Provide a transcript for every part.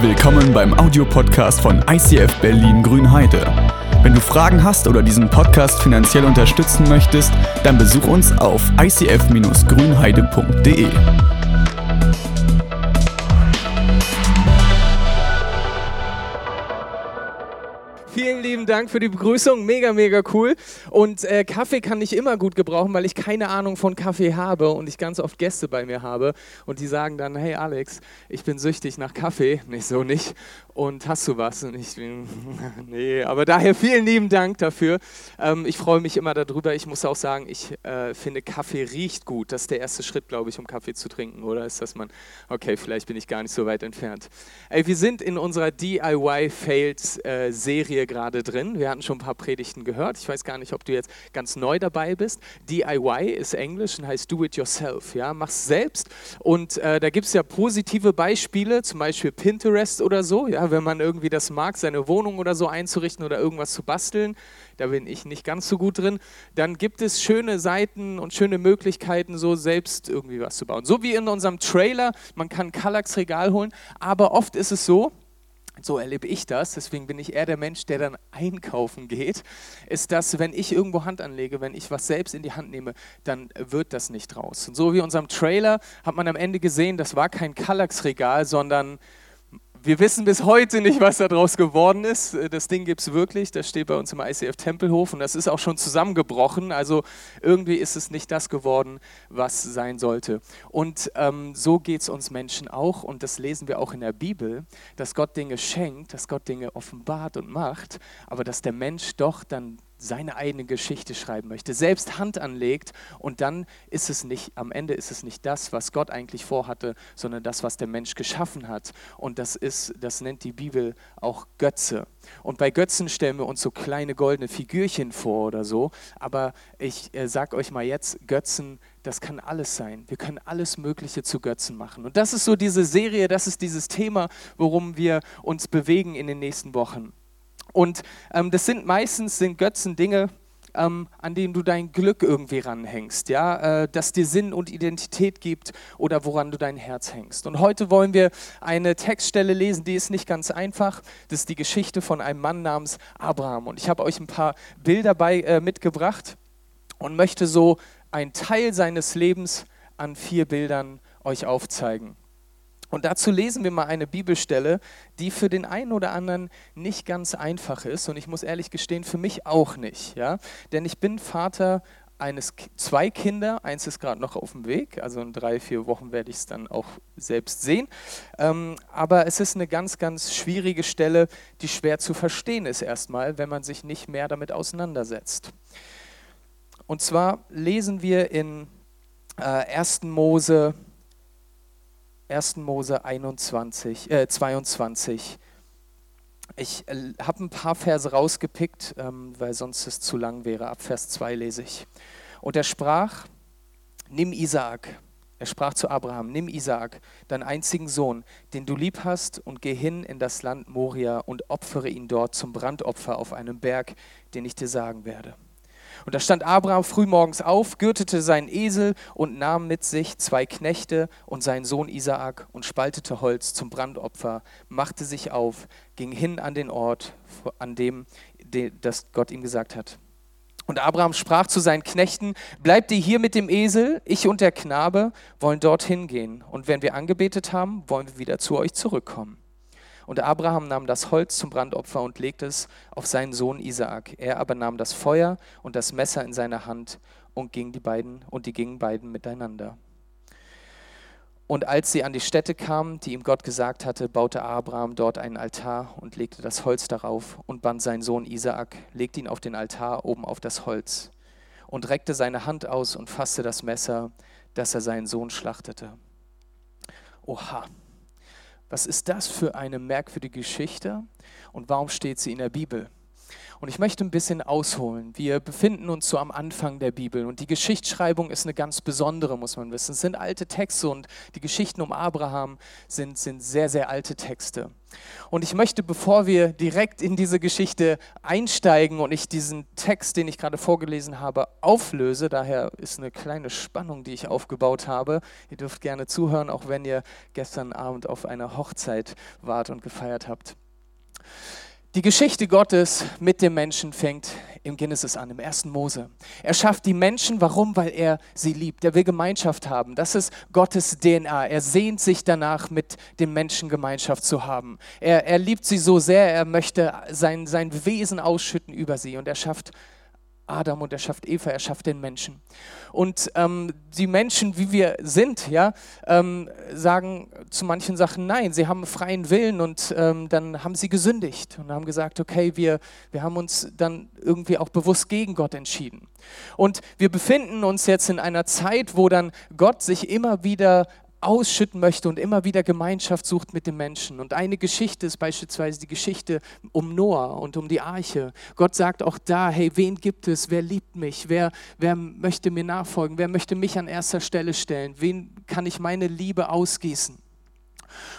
Willkommen beim Audiopodcast von ICF Berlin Grünheide. Wenn du Fragen hast oder diesen Podcast finanziell unterstützen möchtest, dann besuch uns auf icf-grünheide.de. lieben Dank für die Begrüßung, mega, mega cool. Und äh, Kaffee kann ich immer gut gebrauchen, weil ich keine Ahnung von Kaffee habe und ich ganz oft Gäste bei mir habe und die sagen dann, hey Alex, ich bin süchtig nach Kaffee. Nicht so nicht und hast du was? Und ich, nee, aber daher vielen lieben Dank dafür. Ähm, ich freue mich immer darüber. Ich muss auch sagen, ich äh, finde, Kaffee riecht gut. Das ist der erste Schritt, glaube ich, um Kaffee zu trinken, oder ist das man, okay, vielleicht bin ich gar nicht so weit entfernt. Ey, wir sind in unserer DIY-Fails-Serie äh, gerade drin. Wir hatten schon ein paar Predigten gehört. Ich weiß gar nicht, ob du jetzt ganz neu dabei bist. DIY ist Englisch und heißt Do It Yourself. Ja? Mach's selbst. Und äh, da gibt es ja positive Beispiele, zum Beispiel Pinterest oder so. Ja? wenn man irgendwie das mag, seine Wohnung oder so einzurichten oder irgendwas zu basteln. Da bin ich nicht ganz so gut drin. Dann gibt es schöne Seiten und schöne Möglichkeiten, so selbst irgendwie was zu bauen. So wie in unserem Trailer, man kann Kallax Regal holen, aber oft ist es so, so erlebe ich das, deswegen bin ich eher der Mensch, der dann einkaufen geht, ist, dass wenn ich irgendwo Hand anlege, wenn ich was selbst in die Hand nehme, dann wird das nicht raus. Und so wie unserem Trailer hat man am Ende gesehen, das war kein Kallax-Regal, sondern wir wissen bis heute nicht, was daraus geworden ist. Das Ding gibt es wirklich, das steht bei uns im ICF Tempelhof und das ist auch schon zusammengebrochen. Also irgendwie ist es nicht das geworden, was sein sollte. Und ähm, so geht es uns Menschen auch und das lesen wir auch in der Bibel, dass Gott Dinge schenkt, dass Gott Dinge offenbart und macht, aber dass der Mensch doch dann seine eigene Geschichte schreiben möchte, selbst Hand anlegt und dann ist es nicht, am Ende ist es nicht das, was Gott eigentlich vorhatte, sondern das, was der Mensch geschaffen hat. Und das ist, das nennt die Bibel auch Götze. Und bei Götzen stellen wir uns so kleine goldene Figürchen vor oder so. Aber ich äh, sag euch mal jetzt, Götzen, das kann alles sein. Wir können alles Mögliche zu Götzen machen. Und das ist so diese Serie, das ist dieses Thema, worum wir uns bewegen in den nächsten Wochen. Und ähm, das sind meistens sind Götzen Dinge, ähm, an denen du dein Glück irgendwie ranhängst, ja, äh, das dir Sinn und Identität gibt oder woran du dein Herz hängst. Und heute wollen wir eine Textstelle lesen, die ist nicht ganz einfach. Das ist die Geschichte von einem Mann namens Abraham. Und ich habe euch ein paar Bilder bei, äh, mitgebracht und möchte so einen Teil seines Lebens an vier Bildern euch aufzeigen. Und dazu lesen wir mal eine Bibelstelle, die für den einen oder anderen nicht ganz einfach ist. Und ich muss ehrlich gestehen, für mich auch nicht. Ja? Denn ich bin Vater eines, zwei Kinder, eins ist gerade noch auf dem Weg, also in drei, vier Wochen werde ich es dann auch selbst sehen. Ähm, aber es ist eine ganz, ganz schwierige Stelle, die schwer zu verstehen ist erstmal, wenn man sich nicht mehr damit auseinandersetzt. Und zwar lesen wir in äh, 1. Mose 1. Mose 21, äh, 22. Ich äh, habe ein paar Verse rausgepickt, ähm, weil sonst es zu lang wäre. Ab Vers 2 lese ich. Und er sprach, nimm Isaak. Er sprach zu Abraham, nimm Isaak, deinen einzigen Sohn, den du lieb hast, und geh hin in das Land Moria und opfere ihn dort zum Brandopfer auf einem Berg, den ich dir sagen werde. Und da stand Abraham frühmorgens auf, gürtete seinen Esel und nahm mit sich zwei Knechte und seinen Sohn Isaak und spaltete Holz zum Brandopfer, machte sich auf, ging hin an den Ort, an dem das Gott ihm gesagt hat. Und Abraham sprach zu seinen Knechten, bleibt ihr hier mit dem Esel, ich und der Knabe wollen dorthin gehen. Und wenn wir angebetet haben, wollen wir wieder zu euch zurückkommen. Und Abraham nahm das Holz zum Brandopfer und legte es auf seinen Sohn Isaak. Er aber nahm das Feuer und das Messer in seine Hand und ging die beiden und die gingen beiden miteinander. Und als sie an die Stätte kamen, die ihm Gott gesagt hatte, baute Abraham dort einen Altar und legte das Holz darauf und band seinen Sohn Isaak, legte ihn auf den Altar oben auf das Holz und reckte seine Hand aus und fasste das Messer, dass er seinen Sohn schlachtete. Oha, was ist das für eine merkwürdige Geschichte und warum steht sie in der Bibel? Und ich möchte ein bisschen ausholen. Wir befinden uns so am Anfang der Bibel und die Geschichtsschreibung ist eine ganz besondere, muss man wissen. Es sind alte Texte und die Geschichten um Abraham sind, sind sehr, sehr alte Texte. Und ich möchte, bevor wir direkt in diese Geschichte einsteigen und ich diesen Text, den ich gerade vorgelesen habe, auflöse, daher ist eine kleine Spannung, die ich aufgebaut habe. Ihr dürft gerne zuhören, auch wenn ihr gestern Abend auf einer Hochzeit wart und gefeiert habt. Die Geschichte Gottes mit dem Menschen fängt im Genesis an, im ersten Mose. Er schafft die Menschen, warum? Weil er sie liebt. Er will Gemeinschaft haben. Das ist Gottes DNA. Er sehnt sich danach, mit dem Menschen Gemeinschaft zu haben. Er, er liebt sie so sehr, er möchte sein, sein Wesen ausschütten über sie und er schafft Adam und er schafft Eva, er schafft den Menschen. Und ähm, die Menschen, wie wir sind, ja, ähm, sagen zu manchen Sachen nein. Sie haben freien Willen und ähm, dann haben sie gesündigt und haben gesagt, okay, wir, wir haben uns dann irgendwie auch bewusst gegen Gott entschieden. Und wir befinden uns jetzt in einer Zeit, wo dann Gott sich immer wieder ausschütten möchte und immer wieder Gemeinschaft sucht mit den Menschen. Und eine Geschichte ist beispielsweise die Geschichte um Noah und um die Arche. Gott sagt auch da, hey, wen gibt es? Wer liebt mich? Wer, wer möchte mir nachfolgen? Wer möchte mich an erster Stelle stellen? Wen kann ich meine Liebe ausgießen?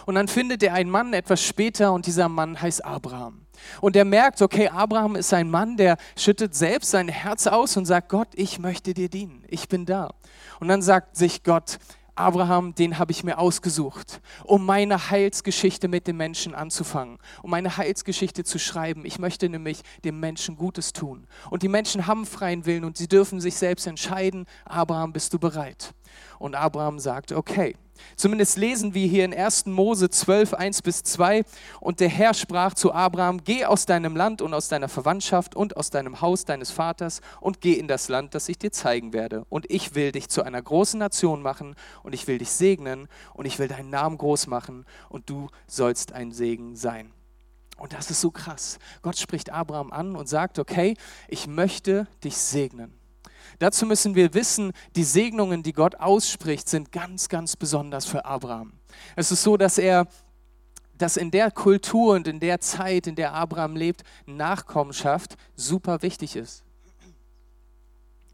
Und dann findet er einen Mann etwas später und dieser Mann heißt Abraham. Und er merkt, okay, Abraham ist ein Mann, der schüttet selbst sein Herz aus und sagt, Gott, ich möchte dir dienen, ich bin da. Und dann sagt sich Gott, Abraham, den habe ich mir ausgesucht, um meine Heilsgeschichte mit den Menschen anzufangen, um meine Heilsgeschichte zu schreiben. Ich möchte nämlich dem Menschen Gutes tun. Und die Menschen haben freien Willen und sie dürfen sich selbst entscheiden. Abraham, bist du bereit? Und Abraham sagt, okay. Zumindest lesen wir hier in 1. Mose 12, 1 bis 2. Und der Herr sprach zu Abraham, geh aus deinem Land und aus deiner Verwandtschaft und aus deinem Haus deines Vaters und geh in das Land, das ich dir zeigen werde. Und ich will dich zu einer großen Nation machen und ich will dich segnen und ich will deinen Namen groß machen und du sollst ein Segen sein. Und das ist so krass. Gott spricht Abraham an und sagt, okay, ich möchte dich segnen. Dazu müssen wir wissen, die Segnungen, die Gott ausspricht, sind ganz, ganz besonders für Abraham. Es ist so, dass er dass in der Kultur und in der Zeit, in der Abraham lebt, Nachkommenschaft super wichtig ist.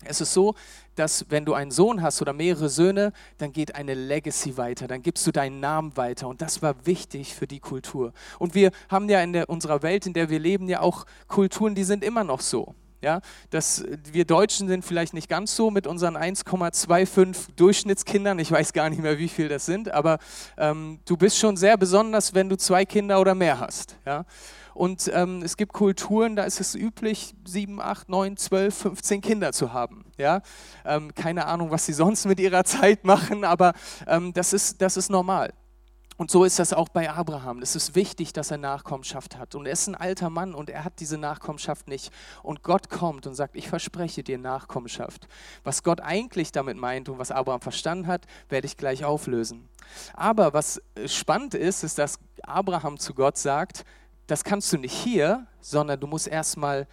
Es ist so, dass wenn du einen Sohn hast oder mehrere Söhne, dann geht eine Legacy weiter, dann gibst du deinen Namen weiter und das war wichtig für die Kultur. Und wir haben ja in der, unserer Welt, in der wir leben, ja auch Kulturen, die sind immer noch so. Ja, dass wir Deutschen sind vielleicht nicht ganz so mit unseren 1,25 Durchschnittskindern. Ich weiß gar nicht mehr, wie viel das sind, aber ähm, du bist schon sehr besonders, wenn du zwei Kinder oder mehr hast. Ja? Und ähm, es gibt Kulturen, da ist es üblich, sieben, acht, neun, zwölf, 15 Kinder zu haben. Ja? Ähm, keine Ahnung, was sie sonst mit ihrer Zeit machen, aber ähm, das, ist, das ist normal. Und so ist das auch bei Abraham. Es ist wichtig, dass er Nachkommenschaft hat. Und er ist ein alter Mann und er hat diese Nachkommenschaft nicht. Und Gott kommt und sagt, ich verspreche dir Nachkommenschaft. Was Gott eigentlich damit meint und was Abraham verstanden hat, werde ich gleich auflösen. Aber was spannend ist, ist, dass Abraham zu Gott sagt, das kannst du nicht hier, sondern du musst erstmal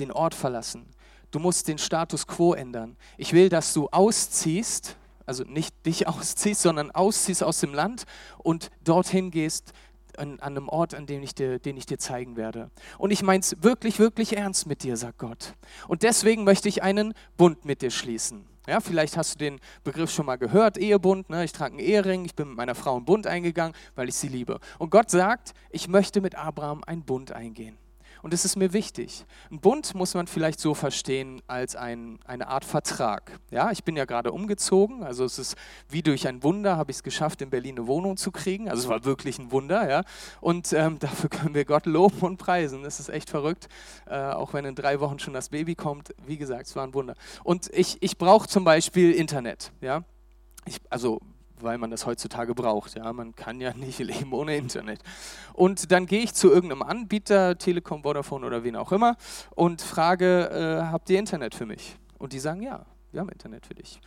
den Ort verlassen. Du musst den Status quo ändern. Ich will, dass du ausziehst also nicht dich ausziehst, sondern ausziehst aus dem Land und dorthin gehst, an, einem Ort, an dem ich dir, den ich dir zeigen werde. Und ich meine es wirklich, wirklich ernst mit dir, sagt Gott. Und deswegen möchte ich einen Bund mit dir schließen. Ja, vielleicht hast du den Begriff schon mal gehört, Ehebund. Ne? Ich trage einen Ehering, ich bin mit meiner Frau einen Bund eingegangen, weil ich sie liebe. Und Gott sagt, ich möchte mit Abraham einen Bund eingehen. Und es ist mir wichtig. Ein Bund muss man vielleicht so verstehen als ein, eine Art Vertrag. Ja, ich bin ja gerade umgezogen, also es ist wie durch ein Wunder, habe ich es geschafft, in Berlin eine Wohnung zu kriegen. Also es war wirklich ein Wunder, ja. Und ähm, dafür können wir Gott loben und preisen. Das ist echt verrückt, äh, auch wenn in drei Wochen schon das Baby kommt. Wie gesagt, es war ein Wunder. Und ich, ich brauche zum Beispiel Internet, ja. Ich, also weil man das heutzutage braucht. Ja, man kann ja nicht leben ohne Internet. Und dann gehe ich zu irgendeinem Anbieter, Telekom, Vodafone oder wen auch immer, und frage, äh, habt ihr Internet für mich? Und die sagen, ja, wir haben Internet für dich.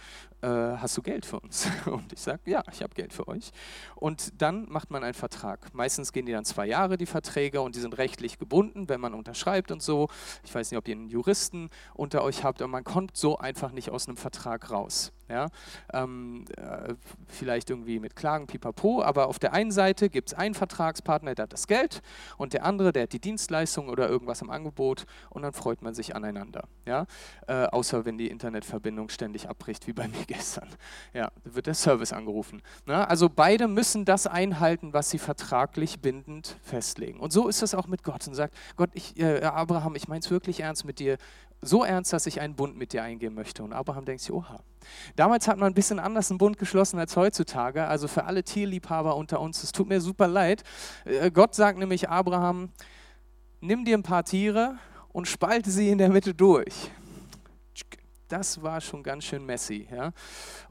Äh, hast du Geld für uns? Und ich sage, ja, ich habe Geld für euch. Und dann macht man einen Vertrag. Meistens gehen die dann zwei Jahre, die Verträge, und die sind rechtlich gebunden, wenn man unterschreibt und so. Ich weiß nicht, ob ihr einen Juristen unter euch habt, aber man kommt so einfach nicht aus einem Vertrag raus. Ja? Ähm, äh, vielleicht irgendwie mit Klagen, pipapo, aber auf der einen Seite gibt es einen Vertragspartner, der hat das Geld und der andere, der hat die Dienstleistung oder irgendwas im Angebot und dann freut man sich aneinander. Ja? Äh, außer wenn die Internetverbindung ständig abbricht, wie bei mir gestern. Ja, wird der Service angerufen. Na? Also beide müssen das einhalten, was sie vertraglich bindend festlegen. Und so ist es auch mit Gott und sagt, Gott, ich, äh, Abraham, ich meine es wirklich ernst mit dir, so ernst, dass ich einen Bund mit dir eingehen möchte. Und Abraham denkt sich, oha. Damals hat man ein bisschen anders einen Bund geschlossen als heutzutage. Also für alle Tierliebhaber unter uns, es tut mir super leid. Äh, Gott sagt nämlich Abraham, nimm dir ein paar Tiere und spalte sie in der Mitte durch. Das war schon ganz schön messy. Ja?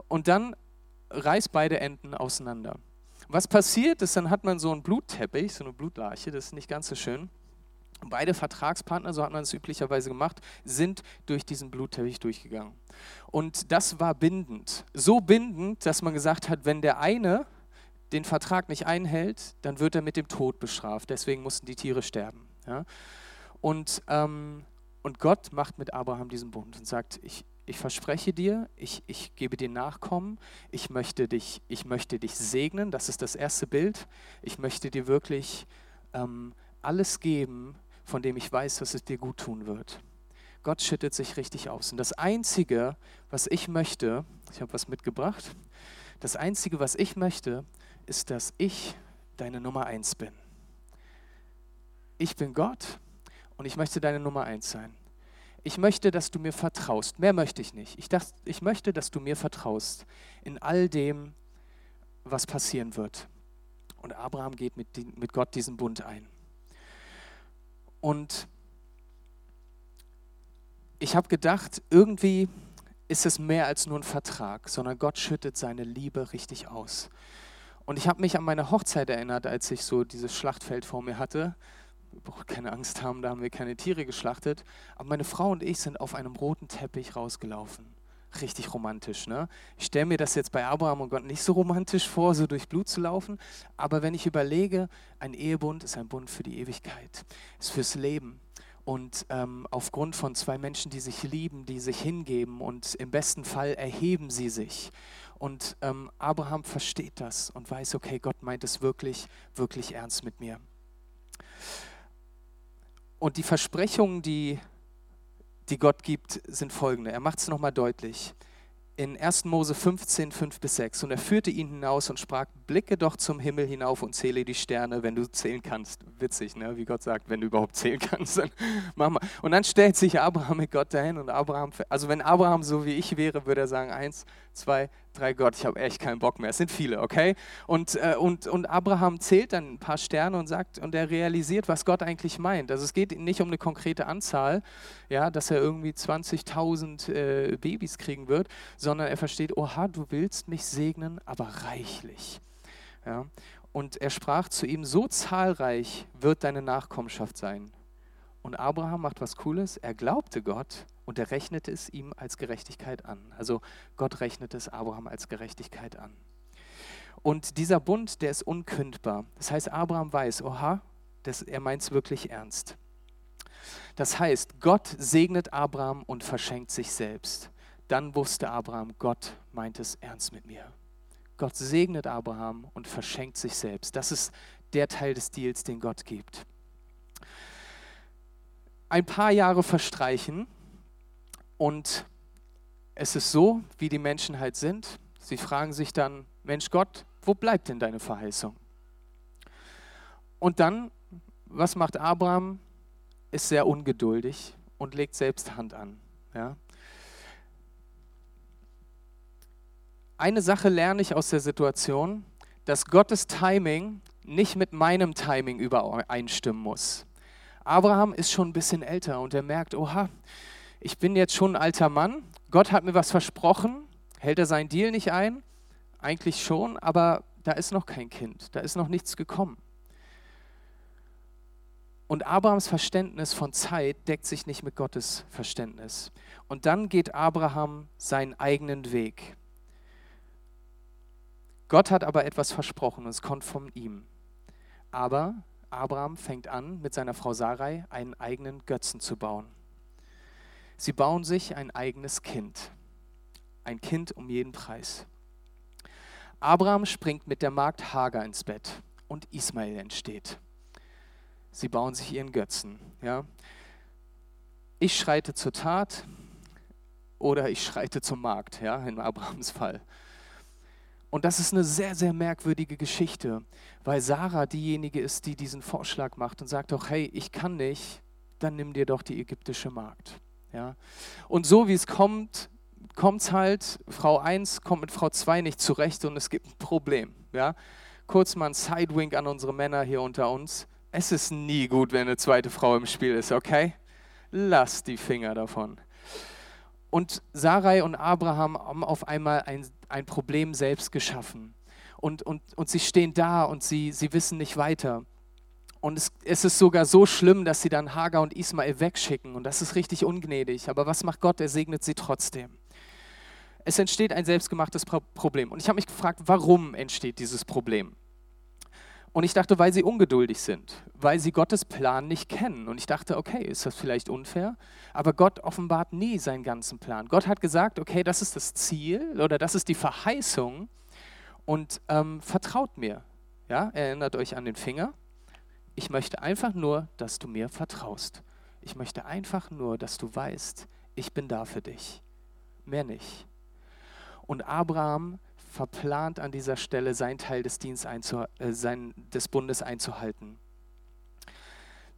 Und dann reiß beide Enden auseinander. Was passiert ist, dann hat man so einen Blutteppich, so eine Blutlarche, das ist nicht ganz so schön. Beide Vertragspartner, so hat man es üblicherweise gemacht, sind durch diesen Blutteppich durchgegangen. Und das war bindend. So bindend, dass man gesagt hat, wenn der eine den Vertrag nicht einhält, dann wird er mit dem Tod bestraft. Deswegen mussten die Tiere sterben. Ja? Und, ähm, und Gott macht mit Abraham diesen Bund und sagt, ich, ich verspreche dir, ich, ich gebe dir Nachkommen, ich möchte, dich, ich möchte dich segnen, das ist das erste Bild. Ich möchte dir wirklich ähm, alles geben, von dem ich weiß, dass es dir gut tun wird. Gott schüttet sich richtig aus. Und das Einzige, was ich möchte, ich habe was mitgebracht, das Einzige, was ich möchte, ist, dass ich deine Nummer eins bin. Ich bin Gott und ich möchte deine Nummer eins sein. Ich möchte, dass du mir vertraust. Mehr möchte ich nicht. Ich, dachte, ich möchte, dass du mir vertraust in all dem, was passieren wird. Und Abraham geht mit, mit Gott diesen Bund ein. Und ich habe gedacht, irgendwie ist es mehr als nur ein Vertrag, sondern Gott schüttet seine Liebe richtig aus. Und ich habe mich an meine Hochzeit erinnert, als ich so dieses Schlachtfeld vor mir hatte. Wir brauchen keine Angst haben, da haben wir keine Tiere geschlachtet. Aber meine Frau und ich sind auf einem roten Teppich rausgelaufen. Richtig romantisch. Ne? Ich stelle mir das jetzt bei Abraham und Gott nicht so romantisch vor, so durch Blut zu laufen. Aber wenn ich überlege, ein Ehebund ist ein Bund für die Ewigkeit, ist fürs Leben und ähm, aufgrund von zwei Menschen, die sich lieben, die sich hingeben und im besten Fall erheben sie sich. Und ähm, Abraham versteht das und weiß, okay, Gott meint es wirklich, wirklich ernst mit mir. Und die Versprechungen, die, die Gott gibt, sind folgende. Er macht es nochmal deutlich in 1. Mose 15, 5 bis 6. Und er führte ihn hinaus und sprach, blicke doch zum Himmel hinauf und zähle die Sterne, wenn du zählen kannst. Witzig, ne? wie Gott sagt, wenn du überhaupt zählen kannst, dann mach mal. Und dann stellt sich Abraham mit Gott dahin und Abraham, also wenn Abraham so wie ich wäre, würde er sagen, eins, zwei, drei Gott, ich habe echt keinen Bock mehr. Es sind viele, okay? Und, äh, und, und Abraham zählt dann ein paar Sterne und sagt, und er realisiert, was Gott eigentlich meint. Also es geht nicht um eine konkrete Anzahl, ja, dass er irgendwie 20.000 äh, Babys kriegen wird, sondern er versteht, oha, du willst mich segnen, aber reichlich. Ja? Und er sprach zu ihm, so zahlreich wird deine Nachkommenschaft sein. Und Abraham macht was Cooles, er glaubte Gott und er rechnete es ihm als Gerechtigkeit an. Also Gott rechnete es Abraham als Gerechtigkeit an. Und dieser Bund, der ist unkündbar. Das heißt, Abraham weiß, oha, das, er meint es wirklich ernst. Das heißt, Gott segnet Abraham und verschenkt sich selbst. Dann wusste Abraham, Gott meint es ernst mit mir. Gott segnet Abraham und verschenkt sich selbst. Das ist der Teil des Deals, den Gott gibt. Ein paar Jahre verstreichen und es ist so, wie die Menschen halt sind. Sie fragen sich dann, Mensch Gott, wo bleibt denn deine Verheißung? Und dann, was macht Abraham? Ist sehr ungeduldig und legt selbst Hand an. Ja? Eine Sache lerne ich aus der Situation, dass Gottes Timing nicht mit meinem Timing übereinstimmen muss. Abraham ist schon ein bisschen älter und er merkt, oha, ich bin jetzt schon ein alter Mann, Gott hat mir was versprochen, hält er seinen Deal nicht ein? Eigentlich schon, aber da ist noch kein Kind, da ist noch nichts gekommen. Und Abrahams Verständnis von Zeit deckt sich nicht mit Gottes Verständnis. Und dann geht Abraham seinen eigenen Weg. Gott hat aber etwas versprochen und es kommt von ihm. Aber Abraham fängt an, mit seiner Frau Sarai einen eigenen Götzen zu bauen. Sie bauen sich ein eigenes Kind. ein Kind um jeden Preis. Abraham springt mit der Magd Hagar ins Bett und Ismael entsteht. Sie bauen sich ihren Götzen. Ja? Ich schreite zur Tat oder ich schreite zum Markt, ja, in Abrahams Fall. Und das ist eine sehr, sehr merkwürdige Geschichte, weil Sarah diejenige ist, die diesen Vorschlag macht und sagt doch, hey, ich kann nicht, dann nimm dir doch die ägyptische Magd. Ja? Und so wie es kommt, kommt es halt, Frau 1 kommt mit Frau 2 nicht zurecht und es gibt ein Problem. Ja? Kurz mal ein Sidewink an unsere Männer hier unter uns. Es ist nie gut, wenn eine zweite Frau im Spiel ist, okay? Lass die Finger davon. Und Sarai und Abraham haben auf einmal ein, ein Problem selbst geschaffen. Und, und, und sie stehen da und sie, sie wissen nicht weiter. Und es, es ist sogar so schlimm, dass sie dann Hagar und Ismael wegschicken. Und das ist richtig ungnädig. Aber was macht Gott? Er segnet sie trotzdem. Es entsteht ein selbstgemachtes Problem. Und ich habe mich gefragt, warum entsteht dieses Problem? Und ich dachte, weil sie ungeduldig sind, weil sie Gottes Plan nicht kennen. Und ich dachte, okay, ist das vielleicht unfair? Aber Gott offenbart nie seinen ganzen Plan. Gott hat gesagt, okay, das ist das Ziel oder das ist die Verheißung und ähm, vertraut mir. Ja, erinnert euch an den Finger. Ich möchte einfach nur, dass du mir vertraust. Ich möchte einfach nur, dass du weißt, ich bin da für dich. Mehr nicht. Und Abraham verplant an dieser Stelle seinen Teil des, einzu, äh, sein, des Bundes einzuhalten.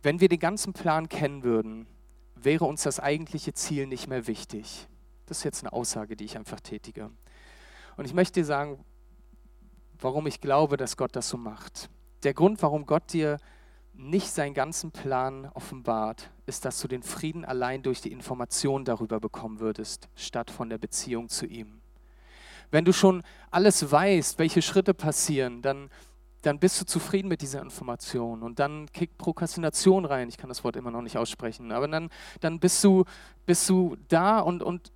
Wenn wir den ganzen Plan kennen würden, wäre uns das eigentliche Ziel nicht mehr wichtig. Das ist jetzt eine Aussage, die ich einfach tätige. Und ich möchte dir sagen, warum ich glaube, dass Gott das so macht. Der Grund, warum Gott dir nicht seinen ganzen Plan offenbart, ist, dass du den Frieden allein durch die Information darüber bekommen würdest, statt von der Beziehung zu ihm. Wenn du schon alles weißt, welche Schritte passieren, dann, dann bist du zufrieden mit dieser Information und dann kickt Prokrastination rein. Ich kann das Wort immer noch nicht aussprechen, aber dann, dann bist, du, bist du da und, und,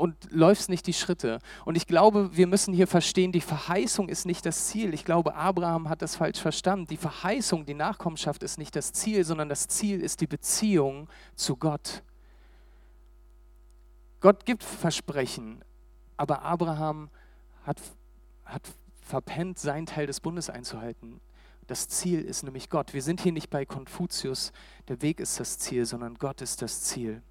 und läufst nicht die Schritte. Und ich glaube, wir müssen hier verstehen, die Verheißung ist nicht das Ziel. Ich glaube, Abraham hat das falsch verstanden. Die Verheißung, die Nachkommenschaft ist nicht das Ziel, sondern das Ziel ist die Beziehung zu Gott. Gott gibt Versprechen, aber Abraham hat, hat verpennt, seinen Teil des Bundes einzuhalten. Das Ziel ist nämlich Gott. Wir sind hier nicht bei Konfuzius, der Weg ist das Ziel, sondern Gott ist das Ziel.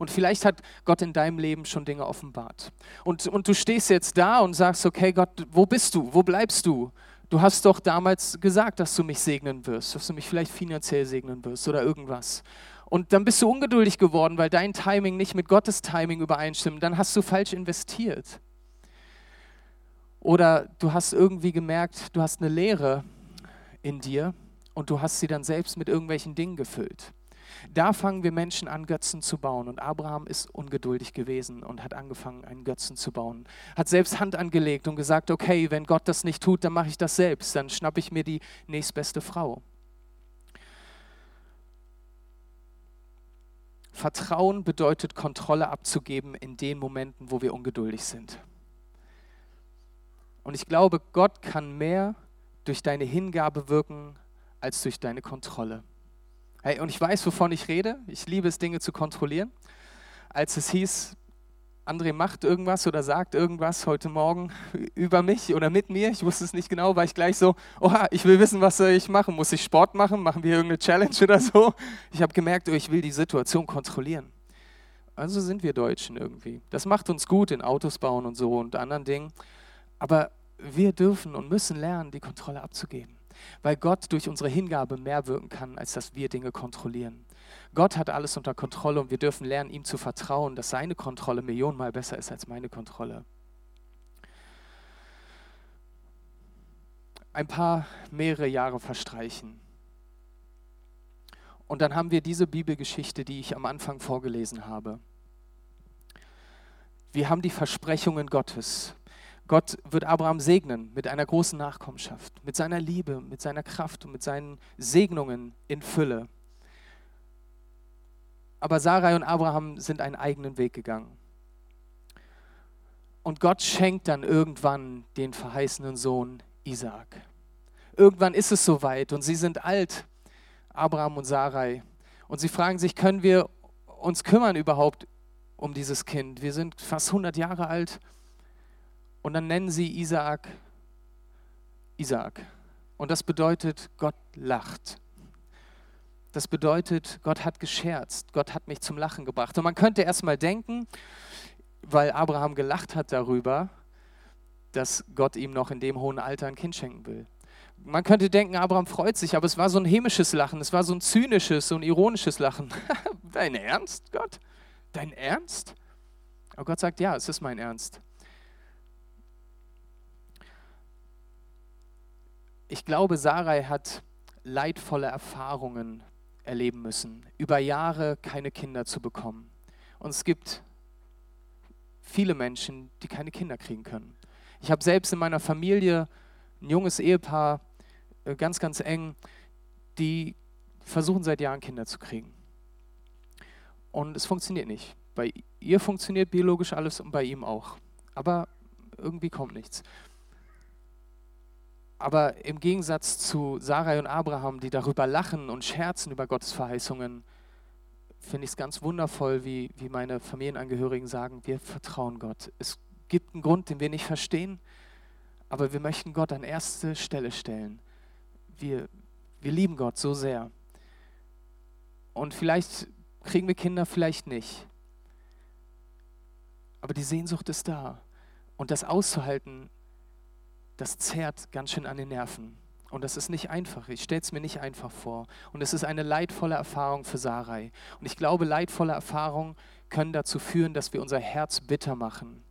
Und vielleicht hat Gott in deinem Leben schon Dinge offenbart. Und, und du stehst jetzt da und sagst, okay Gott, wo bist du? Wo bleibst du? Du hast doch damals gesagt, dass du mich segnen wirst, dass du mich vielleicht finanziell segnen wirst oder irgendwas. Und dann bist du ungeduldig geworden, weil dein Timing nicht mit Gottes Timing übereinstimmt. Dann hast du falsch investiert. Oder du hast irgendwie gemerkt, du hast eine Leere in dir und du hast sie dann selbst mit irgendwelchen Dingen gefüllt. Da fangen wir Menschen an, Götzen zu bauen. Und Abraham ist ungeduldig gewesen und hat angefangen, einen Götzen zu bauen. Hat selbst Hand angelegt und gesagt, okay, wenn Gott das nicht tut, dann mache ich das selbst. Dann schnappe ich mir die nächstbeste Frau. Vertrauen bedeutet, Kontrolle abzugeben in den Momenten, wo wir ungeduldig sind. Und ich glaube, Gott kann mehr durch deine Hingabe wirken als durch deine Kontrolle. Hey, und ich weiß, wovon ich rede. Ich liebe es, Dinge zu kontrollieren. Als es hieß, André macht irgendwas oder sagt irgendwas heute Morgen über mich oder mit mir. Ich wusste es nicht genau, war ich gleich so, oha, ich will wissen, was soll ich machen? Muss ich Sport machen? Machen wir irgendeine Challenge oder so? Ich habe gemerkt, oh, ich will die Situation kontrollieren. Also sind wir Deutschen irgendwie. Das macht uns gut in Autos bauen und so und anderen Dingen. Aber wir dürfen und müssen lernen, die Kontrolle abzugeben. Weil Gott durch unsere Hingabe mehr wirken kann, als dass wir Dinge kontrollieren. Gott hat alles unter Kontrolle und wir dürfen lernen, ihm zu vertrauen, dass seine Kontrolle millionenmal besser ist als meine Kontrolle. Ein paar, mehrere Jahre verstreichen. Und dann haben wir diese Bibelgeschichte, die ich am Anfang vorgelesen habe. Wir haben die Versprechungen Gottes. Gott wird Abraham segnen mit einer großen Nachkommenschaft, mit seiner Liebe, mit seiner Kraft und mit seinen Segnungen in Fülle. Aber Sarai und Abraham sind einen eigenen Weg gegangen. Und Gott schenkt dann irgendwann den verheißenen Sohn Isaak. Irgendwann ist es soweit und sie sind alt, Abraham und Sarai. Und sie fragen sich, können wir uns kümmern überhaupt um dieses Kind. Wir sind fast 100 Jahre alt und dann nennen sie Isaak Isaak. Und das bedeutet, Gott lacht. Das bedeutet, Gott hat gescherzt, Gott hat mich zum Lachen gebracht. Und man könnte erstmal denken, weil Abraham gelacht hat darüber, dass Gott ihm noch in dem hohen Alter ein Kind schenken will. Man könnte denken, Abraham freut sich, aber es war so ein hämisches Lachen, es war so ein zynisches, so ein ironisches Lachen. Dein Ernst, Gott? Dein Ernst? Aber Gott sagt, ja, es ist mein Ernst. Ich glaube, Sarai hat leidvolle Erfahrungen erleben müssen, über Jahre keine Kinder zu bekommen. Und es gibt viele Menschen, die keine Kinder kriegen können. Ich habe selbst in meiner Familie ein junges Ehepaar, äh, ganz, ganz eng, die versuchen seit Jahren Kinder zu kriegen. Und es funktioniert nicht. Bei ihr funktioniert biologisch alles und bei ihm auch. Aber irgendwie kommt nichts. Aber im Gegensatz zu Sarai und Abraham, die darüber lachen und scherzen über Gottes Verheißungen, finde ich es ganz wundervoll, wie, wie meine Familienangehörigen sagen, wir vertrauen Gott. Es gibt einen Grund, den wir nicht verstehen, aber wir möchten Gott an erste Stelle stellen. Wir, wir lieben Gott so sehr. Und vielleicht kriegen wir Kinder, vielleicht nicht. Aber die Sehnsucht ist da. Und das auszuhalten, das zerrt ganz schön an den Nerven. Und das ist nicht einfach. Ich stelle es mir nicht einfach vor. Und es ist eine leidvolle Erfahrung für Sarai. Und ich glaube, leidvolle Erfahrungen können dazu führen, dass wir unser Herz bitter machen.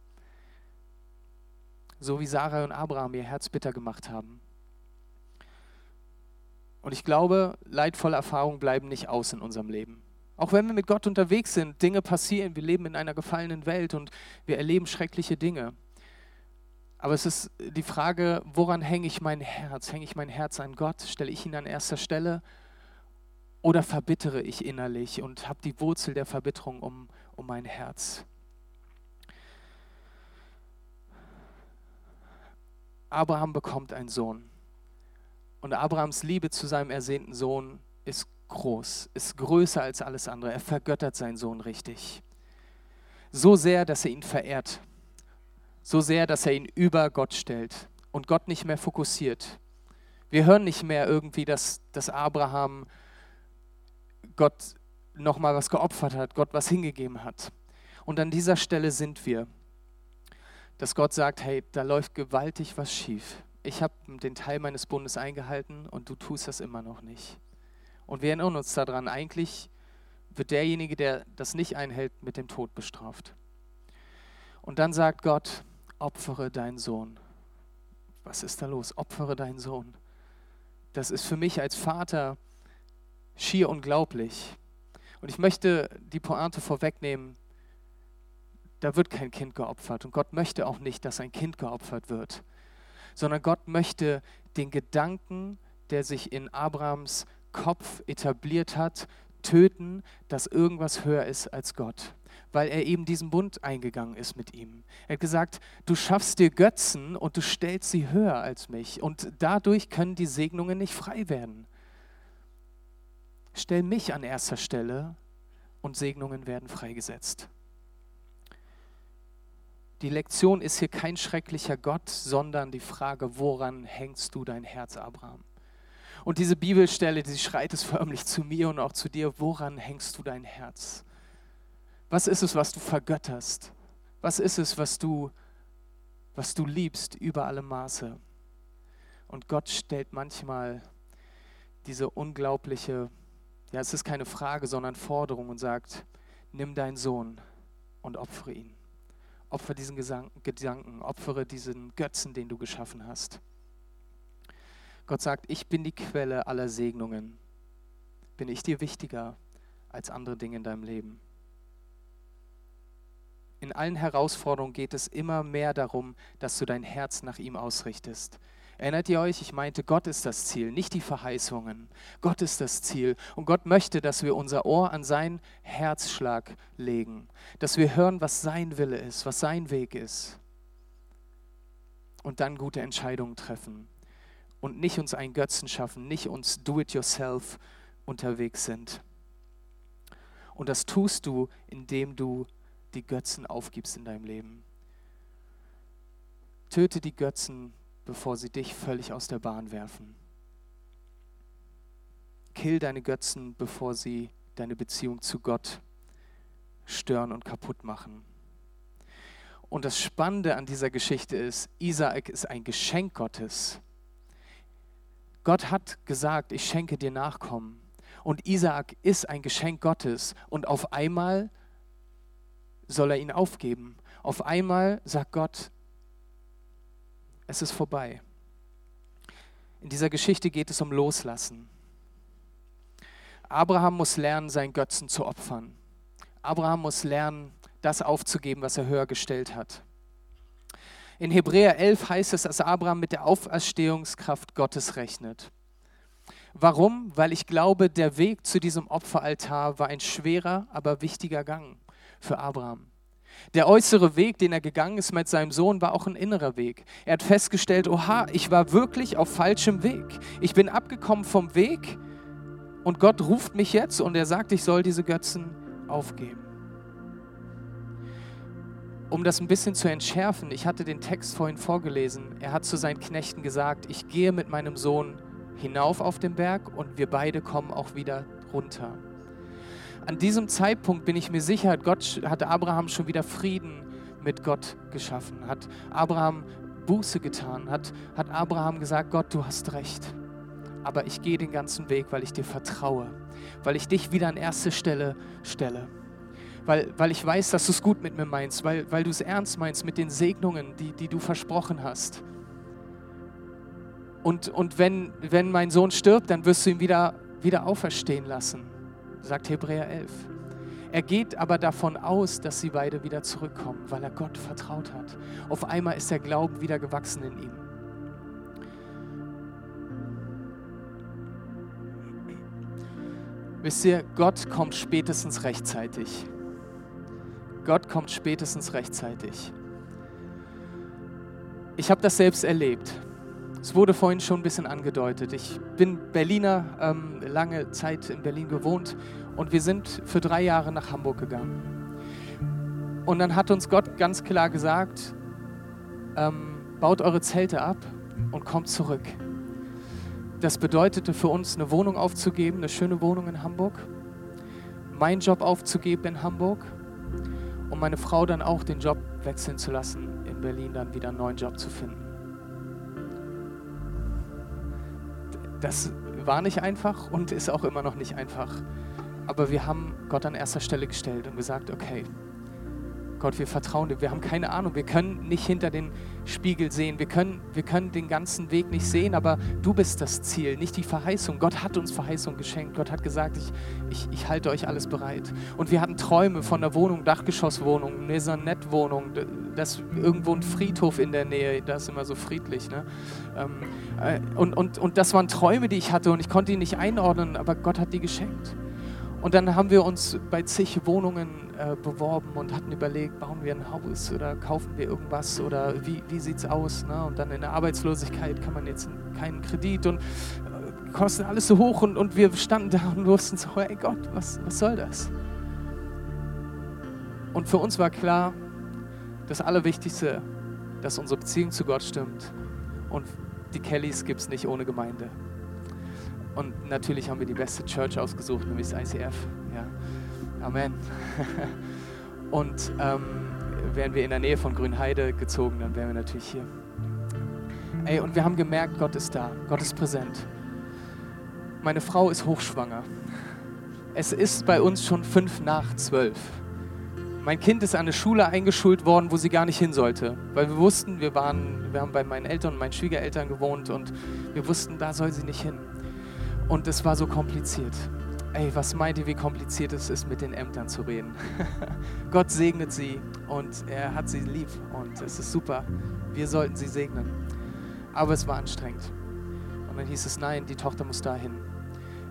So wie Sarai und Abraham ihr Herz bitter gemacht haben. Und ich glaube, leidvolle Erfahrungen bleiben nicht aus in unserem Leben. Auch wenn wir mit Gott unterwegs sind, Dinge passieren, wir leben in einer gefallenen Welt und wir erleben schreckliche Dinge. Aber es ist die Frage, woran hänge ich mein Herz? Hänge ich mein Herz an Gott? Stelle ich ihn an erster Stelle? Oder verbittere ich innerlich und habe die Wurzel der Verbitterung um, um mein Herz? Abraham bekommt einen Sohn. Und Abrahams Liebe zu seinem ersehnten Sohn ist groß, ist größer als alles andere. Er vergöttert seinen Sohn richtig. So sehr, dass er ihn verehrt so sehr, dass er ihn über Gott stellt und Gott nicht mehr fokussiert. Wir hören nicht mehr irgendwie, dass, dass Abraham Gott nochmal was geopfert hat, Gott was hingegeben hat. Und an dieser Stelle sind wir, dass Gott sagt, hey, da läuft gewaltig was schief. Ich habe den Teil meines Bundes eingehalten und du tust das immer noch nicht. Und wir erinnern uns daran, eigentlich wird derjenige, der das nicht einhält, mit dem Tod bestraft. Und dann sagt Gott, opfere deinen Sohn. Was ist da los? Opfere deinen Sohn. Das ist für mich als Vater schier unglaublich. Und ich möchte die Pointe vorwegnehmen, da wird kein Kind geopfert. Und Gott möchte auch nicht, dass ein Kind geopfert wird, sondern Gott möchte den Gedanken, der sich in Abrahams Kopf etabliert hat, töten, dass irgendwas höher ist als Gott weil er eben diesen Bund eingegangen ist mit ihm. Er hat gesagt, du schaffst dir Götzen und du stellst sie höher als mich und dadurch können die Segnungen nicht frei werden. Stell mich an erster Stelle und Segnungen werden freigesetzt. Die Lektion ist hier kein schrecklicher Gott, sondern die Frage, woran hängst du dein Herz, Abraham? Und diese Bibelstelle, die schreit es förmlich zu mir und auch zu dir, woran hängst du dein Herz? Was ist es, was du vergötterst? Was ist es, was du, was du liebst über alle Maße? Und Gott stellt manchmal diese unglaubliche, ja, es ist keine Frage, sondern Forderung und sagt, nimm deinen Sohn und opfere ihn. Opfere diesen Gedanken, opfere diesen Götzen, den du geschaffen hast. Gott sagt, ich bin die Quelle aller Segnungen. Bin ich dir wichtiger als andere Dinge in deinem Leben? in allen Herausforderungen geht es immer mehr darum, dass du dein Herz nach ihm ausrichtest. Erinnert ihr euch, ich meinte, Gott ist das Ziel, nicht die Verheißungen. Gott ist das Ziel. Und Gott möchte, dass wir unser Ohr an seinen Herzschlag legen, dass wir hören, was sein Wille ist, was sein Weg ist. Und dann gute Entscheidungen treffen. Und nicht uns einen Götzen schaffen, nicht uns do-it-yourself unterwegs sind. Und das tust du, indem du die Götzen aufgibst in deinem Leben. Töte die Götzen, bevor sie dich völlig aus der Bahn werfen. Kill deine Götzen, bevor sie deine Beziehung zu Gott stören und kaputt machen. Und das Spannende an dieser Geschichte ist, Isaak ist ein Geschenk Gottes. Gott hat gesagt, ich schenke dir Nachkommen. Und Isaak ist ein Geschenk Gottes. Und auf einmal soll er ihn aufgeben. Auf einmal sagt Gott, es ist vorbei. In dieser Geschichte geht es um Loslassen. Abraham muss lernen, seinen Götzen zu opfern. Abraham muss lernen, das aufzugeben, was er höher gestellt hat. In Hebräer 11 heißt es, dass Abraham mit der Auferstehungskraft Gottes rechnet. Warum? Weil ich glaube, der Weg zu diesem Opferaltar war ein schwerer, aber wichtiger Gang für Abraham. Der äußere Weg, den er gegangen ist mit seinem Sohn, war auch ein innerer Weg. Er hat festgestellt, oha, ich war wirklich auf falschem Weg. Ich bin abgekommen vom Weg und Gott ruft mich jetzt und er sagt, ich soll diese Götzen aufgeben. Um das ein bisschen zu entschärfen, ich hatte den Text vorhin vorgelesen. Er hat zu seinen Knechten gesagt, ich gehe mit meinem Sohn hinauf auf den Berg und wir beide kommen auch wieder runter. An diesem Zeitpunkt bin ich mir sicher, Gott hat Abraham schon wieder Frieden mit Gott geschaffen, hat Abraham Buße getan, hat, hat Abraham gesagt, Gott, du hast recht. Aber ich gehe den ganzen Weg, weil ich dir vertraue, weil ich dich wieder an erste Stelle stelle. Weil, weil ich weiß, dass du es gut mit mir meinst, weil, weil du es ernst meinst mit den Segnungen, die, die du versprochen hast. Und, und wenn, wenn mein Sohn stirbt, dann wirst du ihn wieder, wieder auferstehen lassen, sagt Hebräer 11. Er geht aber davon aus, dass sie beide wieder zurückkommen, weil er Gott vertraut hat. Auf einmal ist der Glauben wieder gewachsen in ihm. Wisst ihr, Gott kommt spätestens rechtzeitig. Gott kommt spätestens rechtzeitig. Ich habe das selbst erlebt. Es wurde vorhin schon ein bisschen angedeutet. Ich bin Berliner, ähm, lange Zeit in Berlin gewohnt und wir sind für drei Jahre nach Hamburg gegangen. Und dann hat uns Gott ganz klar gesagt, ähm, baut eure Zelte ab und kommt zurück. Das bedeutete für uns, eine Wohnung aufzugeben, eine schöne Wohnung in Hamburg, meinen Job aufzugeben in Hamburg und meine Frau dann auch den Job wechseln zu lassen, in Berlin dann wieder einen neuen Job zu finden. Das war nicht einfach und ist auch immer noch nicht einfach. Aber wir haben Gott an erster Stelle gestellt und gesagt, okay, Gott, wir vertrauen dir. Wir haben keine Ahnung. Wir können nicht hinter den Spiegel sehen. Wir können, wir können den ganzen Weg nicht sehen, aber du bist das Ziel, nicht die Verheißung. Gott hat uns Verheißung geschenkt. Gott hat gesagt, ich, ich, ich halte euch alles bereit. Und wir hatten Träume von einer Wohnung, Dachgeschosswohnung, Maisonette-Wohnung, das irgendwo ein Friedhof in der Nähe. Das ist immer so friedlich. Ne? Ähm, äh, und, und, und das waren Träume, die ich hatte und ich konnte die nicht einordnen, aber Gott hat die geschenkt. Und dann haben wir uns bei zig Wohnungen äh, beworben und hatten überlegt, bauen wir ein Haus oder kaufen wir irgendwas oder wie, wie sieht es aus? Ne? Und dann in der Arbeitslosigkeit kann man jetzt keinen Kredit und äh, kostet alles so hoch und, und wir standen da und wussten so, ey Gott, was, was soll das? Und für uns war klar, das Allerwichtigste, dass unsere Beziehung zu Gott stimmt. Und die Kellys gibt es nicht ohne Gemeinde. Und natürlich haben wir die beste Church ausgesucht, nämlich das ICF. Amen. Und ähm, wären wir in der Nähe von Grünheide gezogen, dann wären wir natürlich hier. Ey, und wir haben gemerkt, Gott ist da, Gott ist präsent. Meine Frau ist hochschwanger. Es ist bei uns schon fünf nach zwölf. Mein Kind ist an eine Schule eingeschult worden, wo sie gar nicht hin sollte, weil wir wussten, wir waren, wir haben bei meinen Eltern und meinen Schwiegereltern gewohnt und wir wussten, da soll sie nicht hin. Und es war so kompliziert. Ey, was meint ihr, wie kompliziert es ist, mit den Ämtern zu reden? Gott segnet sie und er hat sie lieb und es ist super. Wir sollten sie segnen. Aber es war anstrengend. Und dann hieß es, nein, die Tochter muss dahin.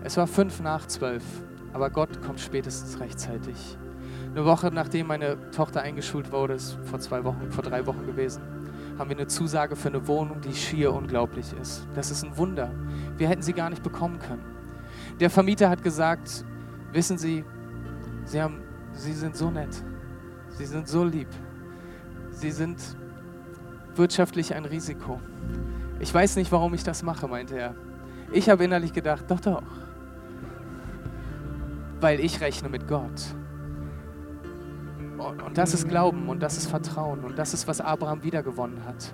Es war fünf nach zwölf, aber Gott kommt spätestens rechtzeitig. Eine Woche nachdem meine Tochter eingeschult wurde, ist vor zwei Wochen, vor drei Wochen gewesen, haben wir eine Zusage für eine Wohnung, die schier unglaublich ist. Das ist ein Wunder. Wir hätten sie gar nicht bekommen können. Der Vermieter hat gesagt, wissen Sie, Sie, haben, Sie sind so nett. Sie sind so lieb. Sie sind wirtschaftlich ein Risiko. Ich weiß nicht, warum ich das mache, meinte er. Ich habe innerlich gedacht, doch, doch. Weil ich rechne mit Gott. Und das ist Glauben und das ist Vertrauen und das ist, was Abraham wiedergewonnen hat.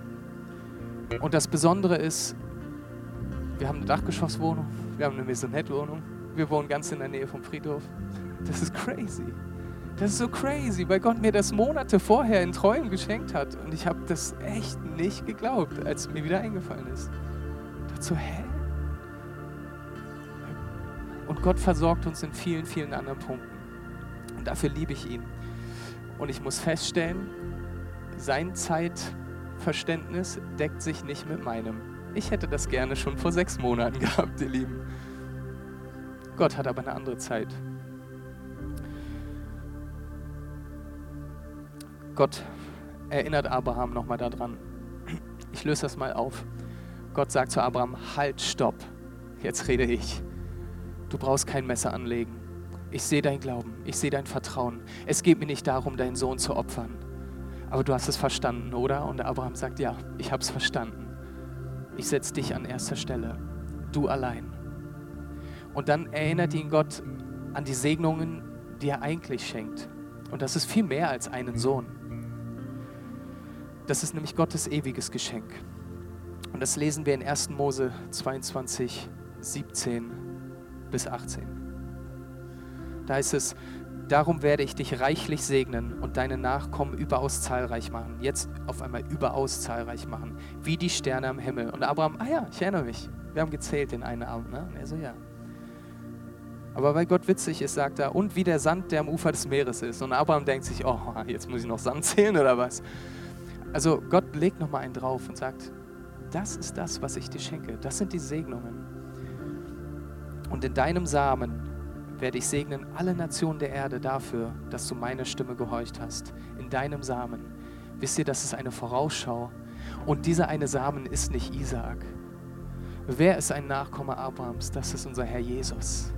Und das Besondere ist, wir haben eine Dachgeschosswohnung, wir haben eine Maisonette-Wohnung, wir wohnen ganz in der Nähe vom Friedhof. Das ist crazy. Das ist so crazy, weil Gott mir das Monate vorher in Träumen geschenkt hat. Und ich habe das echt nicht geglaubt, als es mir wieder eingefallen ist. So, hä? Und Gott versorgt uns in vielen, vielen anderen Punkten. Und dafür liebe ich ihn. Und ich muss feststellen, sein Zeitverständnis deckt sich nicht mit meinem. Ich hätte das gerne schon vor sechs Monaten gehabt, ihr Lieben. Gott hat aber eine andere Zeit. Gott erinnert Abraham nochmal daran. Ich löse das mal auf. Gott sagt zu Abraham, halt, stopp. Jetzt rede ich. Du brauchst kein Messer anlegen. Ich sehe dein Glauben, ich sehe dein Vertrauen. Es geht mir nicht darum, deinen Sohn zu opfern. Aber du hast es verstanden, oder? Und Abraham sagt, ja, ich habe es verstanden. Ich setze dich an erster Stelle. Du allein. Und dann erinnert ihn Gott an die Segnungen, die er eigentlich schenkt. Und das ist viel mehr als einen Sohn. Das ist nämlich Gottes ewiges Geschenk. Und das lesen wir in 1. Mose 22, 17 bis 18. Da heißt es, darum werde ich dich reichlich segnen und deine Nachkommen überaus zahlreich machen. Jetzt auf einmal überaus zahlreich machen, wie die Sterne am Himmel. Und Abraham, ah ja, ich erinnere mich, wir haben gezählt den einen Abend. Ne? Und er so, ja. Aber weil Gott witzig ist, sagt er, und wie der Sand, der am Ufer des Meeres ist. Und Abraham denkt sich, oh, jetzt muss ich noch Sand zählen oder was? Also Gott legt nochmal einen drauf und sagt, das ist das, was ich dir schenke. Das sind die Segnungen. Und in deinem Samen werde ich segnen alle Nationen der Erde dafür, dass du meine Stimme gehorcht hast. In deinem Samen. Wisst ihr, das ist eine Vorausschau. Und dieser eine Samen ist nicht Isaak. Wer ist ein Nachkomme Abrahams? Das ist unser Herr Jesus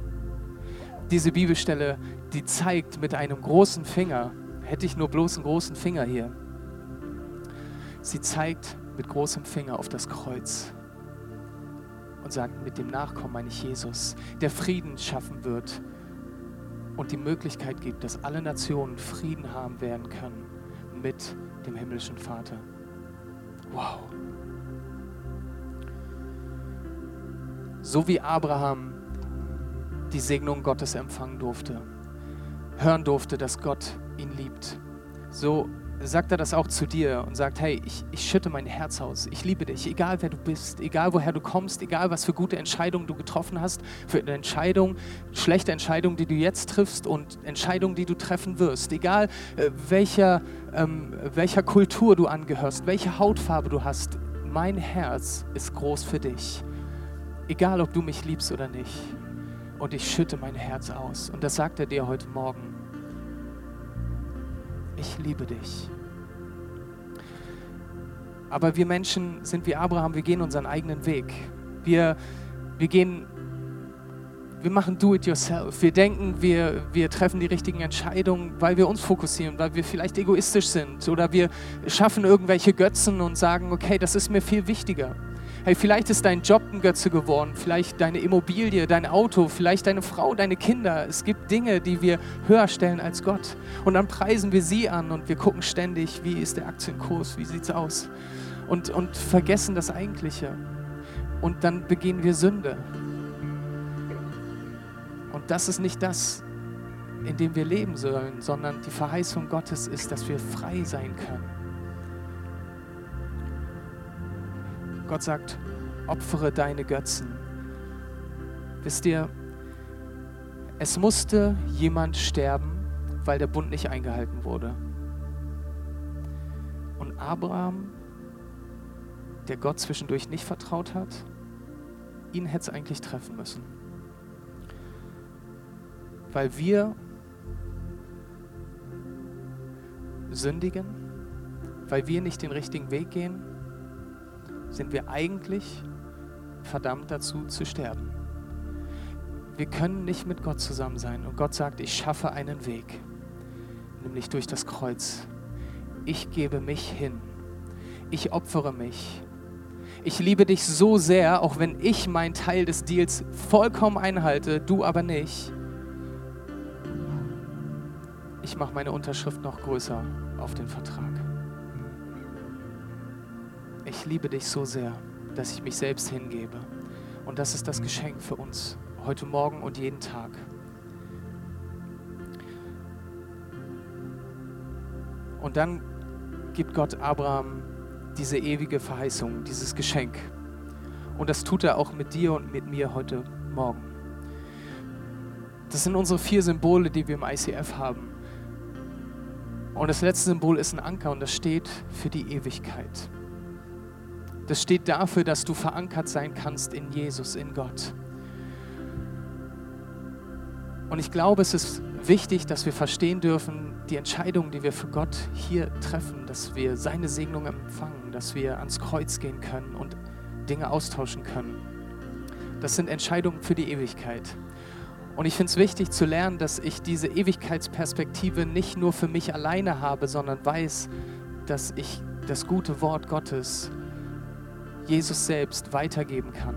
diese Bibelstelle, die zeigt mit einem großen Finger, hätte ich nur bloß einen großen Finger hier, sie zeigt mit großem Finger auf das Kreuz und sagt, mit dem Nachkommen meine ich Jesus, der Frieden schaffen wird und die Möglichkeit gibt, dass alle Nationen Frieden haben werden können mit dem himmlischen Vater. Wow. So wie Abraham die Segnung Gottes empfangen durfte, hören durfte, dass Gott ihn liebt. So sagt er das auch zu dir und sagt, hey, ich, ich schütte mein Herz aus, ich liebe dich, egal wer du bist, egal woher du kommst, egal was für gute Entscheidungen du getroffen hast, für eine Entscheidung, schlechte Entscheidungen, die du jetzt triffst und Entscheidungen, die du treffen wirst, egal äh, welcher, ähm, welcher Kultur du angehörst, welche Hautfarbe du hast, mein Herz ist groß für dich, egal ob du mich liebst oder nicht und ich schütte mein Herz aus. Und das sagt er dir heute Morgen. Ich liebe dich. Aber wir Menschen sind wie Abraham, wir gehen unseren eigenen Weg. Wir, wir gehen, wir machen do-it-yourself. Wir denken, wir, wir treffen die richtigen Entscheidungen, weil wir uns fokussieren, weil wir vielleicht egoistisch sind oder wir schaffen irgendwelche Götzen und sagen, okay, das ist mir viel wichtiger. Hey, vielleicht ist dein Job ein Götze geworden, vielleicht deine Immobilie, dein Auto, vielleicht deine Frau, deine Kinder. Es gibt Dinge, die wir höher stellen als Gott. Und dann preisen wir sie an und wir gucken ständig, wie ist der Aktienkurs, wie sieht es aus. Und, und vergessen das Eigentliche. Und dann begehen wir Sünde. Und das ist nicht das, in dem wir leben sollen, sondern die Verheißung Gottes ist, dass wir frei sein können. Gott sagt, opfere deine Götzen. Wisst ihr, es musste jemand sterben, weil der Bund nicht eingehalten wurde. Und Abraham, der Gott zwischendurch nicht vertraut hat, ihn hätte es eigentlich treffen müssen. Weil wir sündigen, weil wir nicht den richtigen Weg gehen, sind wir eigentlich verdammt dazu zu sterben. Wir können nicht mit Gott zusammen sein. Und Gott sagt, ich schaffe einen Weg. nämlich durch das Kreuz. Ich gebe mich hin. Ich opfere mich. Ich liebe dich so sehr, auch wenn ich meinen Teil des Deals vollkommen einhalte, du aber nicht. Ich mache meine Unterschrift noch größer auf den Vertrag. Ich liebe dich so sehr, dass ich mich selbst hingebe. Und das ist das Geschenk für uns heute Morgen und jeden Tag. Und dann gibt Gott Abraham diese ewige Verheißung, dieses Geschenk. Und das tut er auch mit dir und mit mir heute Morgen. Das sind unsere vier Symbole, die wir im ICF haben. Und das letzte Symbol ist ein Anker und das steht für die Ewigkeit. Das steht dafür, dass du verankert sein kannst in Jesus, in Gott. Und ich glaube, es ist wichtig, dass wir verstehen dürfen, die Entscheidungen, die wir für Gott hier treffen, dass wir seine Segnung empfangen, dass wir ans Kreuz gehen können und Dinge austauschen können. Das sind Entscheidungen für die Ewigkeit. Und ich finde es wichtig zu lernen, dass ich diese Ewigkeitsperspektive nicht nur für mich alleine habe, sondern weiß, dass ich das gute Wort Gottes, Jesus selbst, weitergeben kann.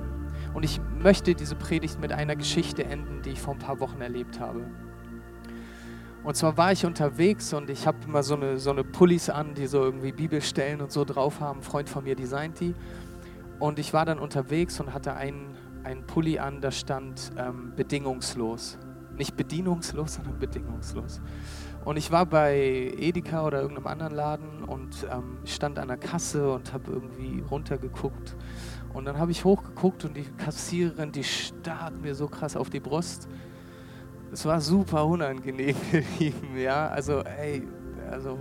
Und ich möchte diese Predigt mit einer Geschichte enden, die ich vor ein paar Wochen erlebt habe. Und zwar war ich unterwegs und ich habe immer so eine, so eine Pullis an, die so irgendwie Bibelstellen und so drauf haben. Ein Freund von mir designt die. Und ich war dann unterwegs und hatte einen, einen Pulli an, da stand ähm, bedingungslos. Nicht bedienungslos, sondern bedingungslos. Und ich war bei Edeka oder irgendeinem anderen Laden und ähm, stand an der Kasse und habe irgendwie runtergeguckt. Und dann habe ich hochgeguckt und die Kassiererin, die starrt mir so krass auf die Brust es war super unangenehm ja. Also, ey, also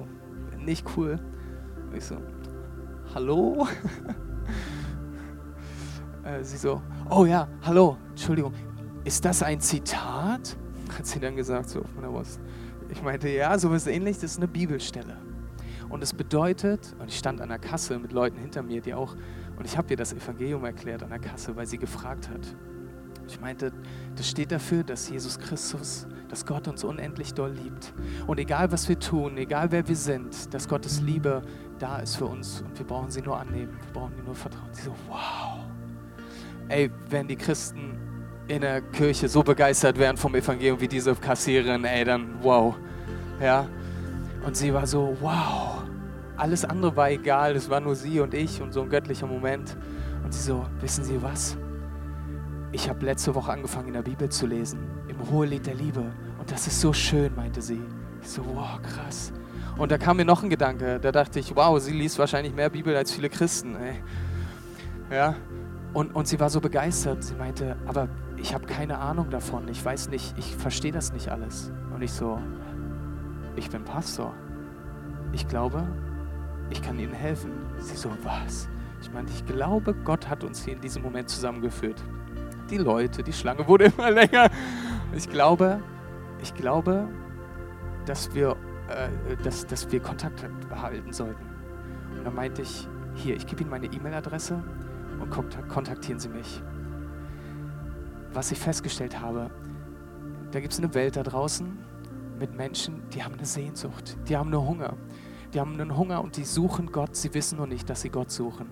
nicht cool. Und ich so, hallo? Äh, sie so, oh ja, hallo, Entschuldigung, ist das ein Zitat? Hat sie dann gesagt, so auf meiner Brust. Ich meinte, ja, sowas ähnliches, das ist eine Bibelstelle. Und es bedeutet, und ich stand an der Kasse mit Leuten hinter mir, die auch, und ich habe ihr das Evangelium erklärt an der Kasse, weil sie gefragt hat. Ich meinte, das steht dafür, dass Jesus Christus, dass Gott uns unendlich doll liebt. Und egal was wir tun, egal wer wir sind, dass Gottes Liebe da ist für uns und wir brauchen sie nur annehmen, wir brauchen ihr nur vertrauen. Sie so, wow. Ey, wenn die Christen in der Kirche so begeistert wären vom Evangelium wie diese Kassiererin, ey, dann wow. Ja. Und sie war so, wow. Alles andere war egal, es war nur sie und ich und so ein göttlicher Moment. Und sie so, wissen Sie was? ich habe letzte Woche angefangen, in der Bibel zu lesen, im Hohelied der Liebe. Und das ist so schön, meinte sie. Ich so, wow, krass. Und da kam mir noch ein Gedanke. Da dachte ich, wow, sie liest wahrscheinlich mehr Bibel als viele Christen. Ey. Ja. Und, und sie war so begeistert. Sie meinte, aber ich habe keine Ahnung davon. Ich weiß nicht, ich verstehe das nicht alles. Und ich so, ich bin Pastor. Ich glaube, ich kann Ihnen helfen. Sie so, was? Ich meinte, ich glaube, Gott hat uns hier in diesem Moment zusammengeführt die Leute, die Schlange wurde immer länger. Ich glaube, ich glaube, dass wir, äh, dass, dass wir Kontakt behalten sollten. Und dann meinte ich, hier, ich gebe Ihnen meine E-Mail-Adresse und kontaktieren Sie mich. Was ich festgestellt habe, da gibt es eine Welt da draußen mit Menschen, die haben eine Sehnsucht, die haben einen Hunger. Die haben einen Hunger und die suchen Gott, sie wissen nur nicht, dass sie Gott suchen.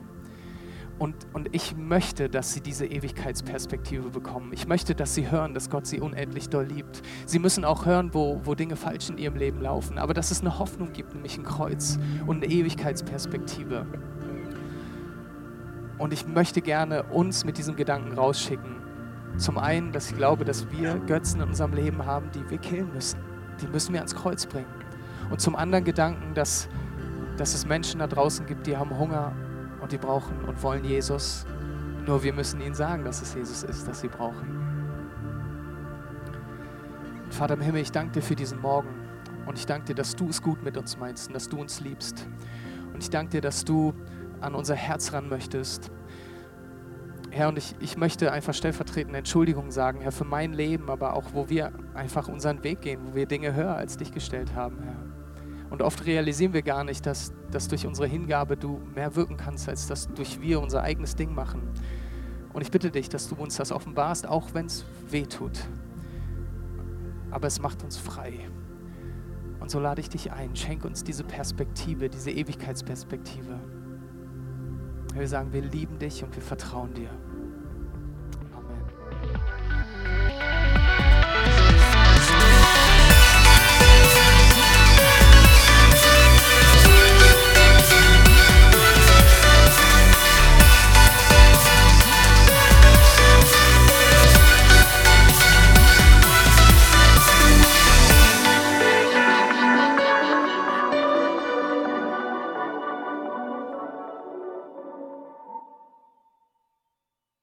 Und, und ich möchte, dass sie diese Ewigkeitsperspektive bekommen. Ich möchte, dass sie hören, dass Gott sie unendlich doll liebt. Sie müssen auch hören, wo, wo Dinge falsch in ihrem Leben laufen. Aber dass es eine Hoffnung gibt, nämlich ein Kreuz und eine Ewigkeitsperspektive. Und ich möchte gerne uns mit diesem Gedanken rausschicken. Zum einen, dass ich glaube, dass wir Götzen in unserem Leben haben, die wir killen müssen. Die müssen wir ans Kreuz bringen. Und zum anderen Gedanken, dass, dass es Menschen da draußen gibt, die haben Hunger und die brauchen und wollen Jesus. Nur wir müssen ihnen sagen, dass es Jesus ist, das sie brauchen. Vater im Himmel, ich danke dir für diesen Morgen und ich danke dir, dass du es gut mit uns meinst und dass du uns liebst. Und ich danke dir, dass du an unser Herz ran möchtest. Herr, und ich, ich möchte einfach stellvertretend Entschuldigung sagen, Herr, für mein Leben, aber auch, wo wir einfach unseren Weg gehen, wo wir Dinge höher als dich gestellt haben, Herr. Und oft realisieren wir gar nicht, dass, dass durch unsere Hingabe du mehr wirken kannst, als dass durch wir unser eigenes Ding machen. Und ich bitte dich, dass du uns das offenbarst, auch wenn es weh tut. Aber es macht uns frei. Und so lade ich dich ein, schenk uns diese Perspektive, diese Ewigkeitsperspektive. Wir sagen, wir lieben dich und wir vertrauen dir.